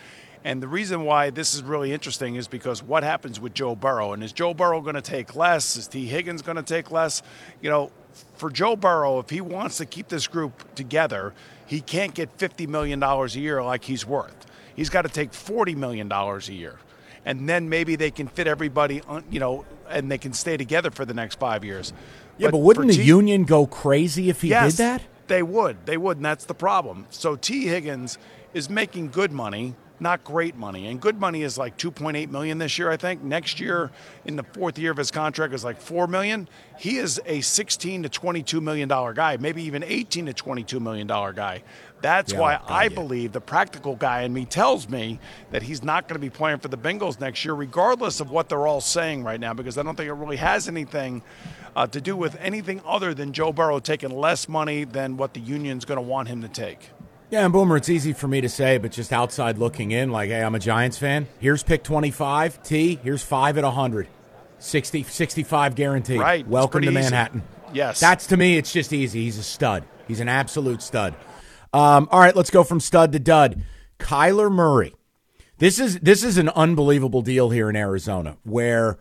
[SPEAKER 5] And the reason why this is really interesting is because what happens with Joe Burrow? And is Joe Burrow going to take less? Is T. Higgins going to take less? You know, for Joe Burrow, if he wants to keep this group together, he can't get $50 million a year like he's worth. He's got to take $40 million a year. And then maybe they can fit everybody, on, you know, and they can stay together for the next five years.
[SPEAKER 4] Yeah, but,
[SPEAKER 5] for
[SPEAKER 4] wouldn't the
[SPEAKER 5] T-
[SPEAKER 4] union go crazy if he
[SPEAKER 5] yes,
[SPEAKER 4] did that?
[SPEAKER 5] They would. They would, and that's the problem. So T. Higgins is making good money, not great money. And good money is like 2.8 million this year, I think. Next year, in the fourth year of his contract, is like 4 million. He is a 16 to 22 million dollar guy, maybe even 18 to 22 million dollar guy. That's
[SPEAKER 4] Yeah,
[SPEAKER 5] why I
[SPEAKER 4] you.
[SPEAKER 5] believe the practical guy in me tells me that he's not going to be playing for the Bengals next year, regardless of what they're all saying right now, because I don't think it really has anything uh, to do with anything other than Joe Burrow taking less money than what the union's going to want him to take.
[SPEAKER 4] Yeah, and Boomer, it's easy for me to say, but just outside looking in, like, hey, I'm a Giants fan. Here's pick 25. T, here's 5 at 100. 60, 65 guaranteed.
[SPEAKER 5] Right,
[SPEAKER 4] Welcome to
[SPEAKER 5] pretty easy.
[SPEAKER 4] Manhattan.
[SPEAKER 5] Yes.
[SPEAKER 4] That's to me, it's just easy. He's a stud. He's an absolute stud. Um, all right, let's go from stud to dud. Kyler Murray. This is this is an unbelievable deal here in Arizona, where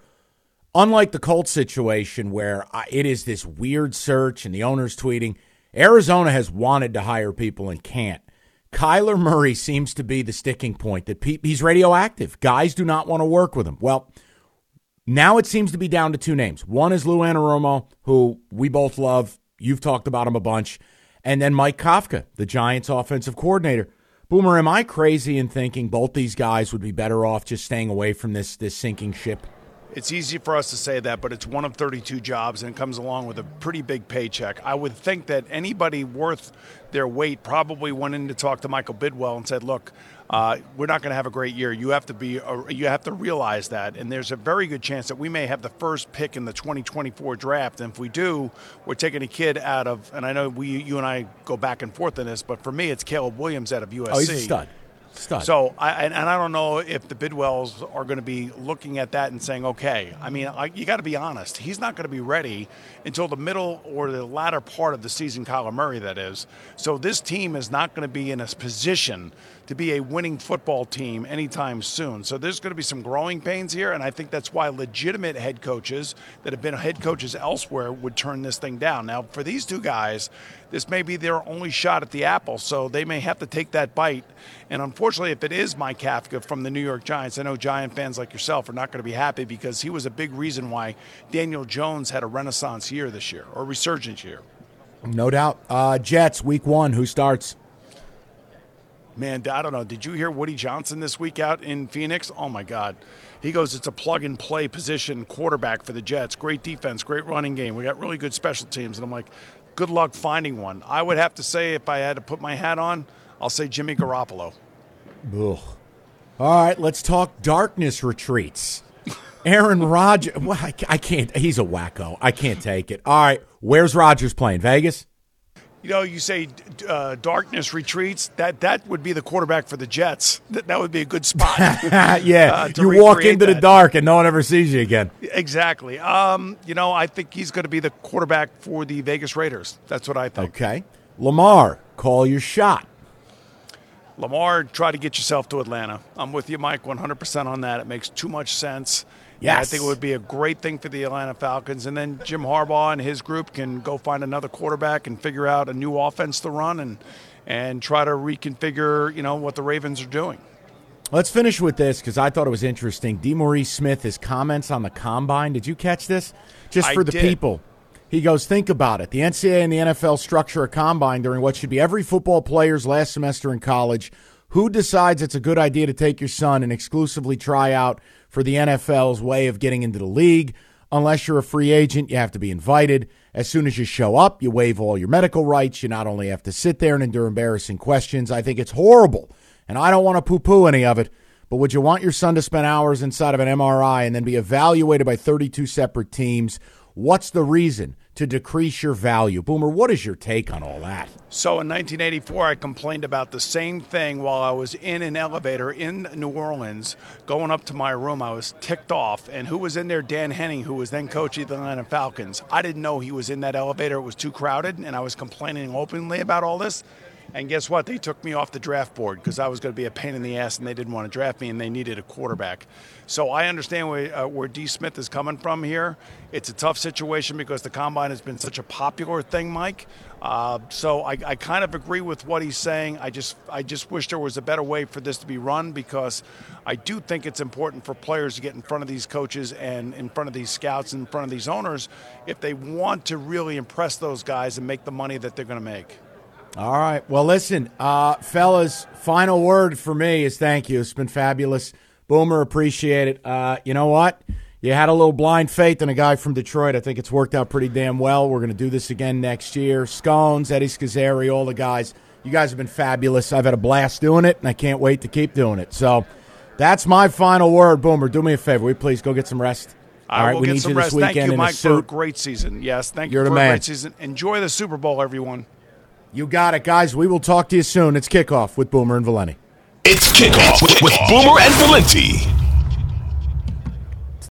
[SPEAKER 4] unlike the Colts situation, where uh, it is this weird search and the owner's tweeting, Arizona has wanted to hire people and can't. Kyler Murray seems to be the sticking point that pe- he's radioactive. Guys do not want to work with him. Well, now it seems to be down to two names. One is Lou Anarumo, who we both love. You've talked about him a bunch. And then Mike Kafka, the Giants offensive coordinator. Boomer, am I crazy in thinking both these guys would be better off just staying away from this this sinking ship?
[SPEAKER 5] It's easy for us to say that, but it's one of 32 jobs and it comes along with a pretty big paycheck. I would think that anybody worth their weight probably went in to talk to Michael Bidwill and said, "Look, uh, we're not going to have a great year. You have to be, uh, you have to realize that." And there's a very good chance that we may have the first pick in the 2024 draft. And if we do, we're taking a kid out of. And I know we, you and I, go back and forth on this, but for me, it's Caleb Williams out of USC.
[SPEAKER 4] Oh, he's a stud. Stud.
[SPEAKER 5] So, I, and, and I don't know if the Bidwills are going to be looking at that and saying, okay, I mean, I, you got to be honest. He's not going to be ready until the middle or the latter part of the season, Kyler Murray, that is. So, this team is not going to be in a position to be a winning football team anytime soon. So, there's going to be some growing pains here, and I think that's why legitimate head coaches that have been head coaches elsewhere would turn this thing down. Now, for these two guys, this may be their only shot at the apple, so they may have to take that bite. And unfortunately, if it is Mike Kafka from the New York Giants, I know Giant fans like yourself are not going to be happy because he was a big reason why Daniel Jones had a renaissance year this year or resurgence year.
[SPEAKER 4] No doubt. Uh, Jets, week one, who starts?
[SPEAKER 5] Man, I don't know. Did you hear Woody Johnson this week out in Phoenix? Oh, my God. He goes, it's a plug and play position quarterback for the Jets. Great defense, great running game. We got really good special teams. And I'm like, good luck finding one. I would have to say, if I had to put my hat on, I'll say Jimmy Garoppolo.
[SPEAKER 4] Ugh. All right, let's talk darkness retreats. Aaron Rodgers. Well, I, I can't. He's a wacko. I can't take it. All right, where's Rodgers playing? Vegas?
[SPEAKER 5] You know, you say uh, darkness retreats. That that would be the quarterback for the Jets. That, that would be a good spot.
[SPEAKER 4] yeah, uh, you walk into
[SPEAKER 5] that.
[SPEAKER 4] the dark and no one ever sees you again.
[SPEAKER 5] Exactly. Um, you know, I think he's going to be the quarterback for the Vegas Raiders. That's what I think.
[SPEAKER 4] Okay, Lamar, call your shot.
[SPEAKER 5] Lamar, try to get yourself to Atlanta. I'm with you, Mike, 100% on that. It makes too much sense.
[SPEAKER 4] Yes.
[SPEAKER 5] I think it would be a great thing for the Atlanta Falcons. And then Jim Harbaugh and his group can go find another quarterback and figure out a new offense to run and and try to reconfigure, you know, what the Ravens are doing.
[SPEAKER 4] Let's finish with this because I thought it was interesting. DeMaurice Smith, his comments on the combine. Did you catch this? Just for
[SPEAKER 5] I
[SPEAKER 4] the
[SPEAKER 5] did.
[SPEAKER 4] people. He goes, think about it. The NCAA and the NFL structure a combine during what should be every football player's last semester in college. Who decides it's a good idea to take your son and exclusively try out for the NFL's way of getting into the league? Unless you're a free agent, you have to be invited. As soon as you show up, you waive all your medical rights. You not only have to sit there and endure embarrassing questions. I think it's horrible, and I don't want to poo poo any of it. But would you want your son to spend hours inside of an MRI and then be evaluated by 32 separate teams? What's the reason to decrease your value? Boomer, what is your take on all that?
[SPEAKER 5] So in 1984, I complained about the same thing while I was in an elevator in New Orleans going up to my room. I was ticked off. And who was in there? Dan Henning, who was then coach of the Atlanta Falcons. I didn't know he was in that elevator. It was too crowded. And I was complaining openly about all this. And guess what? They took me off the draft board because I was going to be a pain in the ass and they didn't want to draft me and they needed a quarterback. So I understand where, uh, where D. Smith is coming from here. It's a tough situation because the combine has been such a popular thing, Mike. Uh, so I, I kind of agree with what he's saying. I just I just wish there was a better way for this to be run because I do think it's important for players to get in front of these coaches and in front of these scouts and in front of these owners if they want to really impress those guys and make the money that they're going to make.
[SPEAKER 4] All right. Well, listen, uh, fellas, final word for me is thank you. It's been fabulous. Boomer, appreciate it. Uh, you know what? You had a little blind faith in a guy from Detroit. I think it's worked out pretty damn well. We're going to do this again next year. Scones, Eddie Scazzeri, all the guys. You guys have been fabulous. I've had a blast doing it, and I can't wait to keep doing it. So that's my final word. Boomer, do me a favor. Will you please go get some rest?
[SPEAKER 5] I
[SPEAKER 4] all right,
[SPEAKER 5] will
[SPEAKER 4] we
[SPEAKER 5] get
[SPEAKER 4] need
[SPEAKER 5] some
[SPEAKER 4] you
[SPEAKER 5] rest. Thank you, Mike, for a great season. Yes, thank
[SPEAKER 4] You're
[SPEAKER 5] you for a
[SPEAKER 4] man.
[SPEAKER 5] great season. Enjoy the Super Bowl, everyone.
[SPEAKER 4] You got it, guys. We will talk to you soon. It's kickoff with Boomer and Valenti.
[SPEAKER 2] It's kickoff with, with Boomer and Valenti.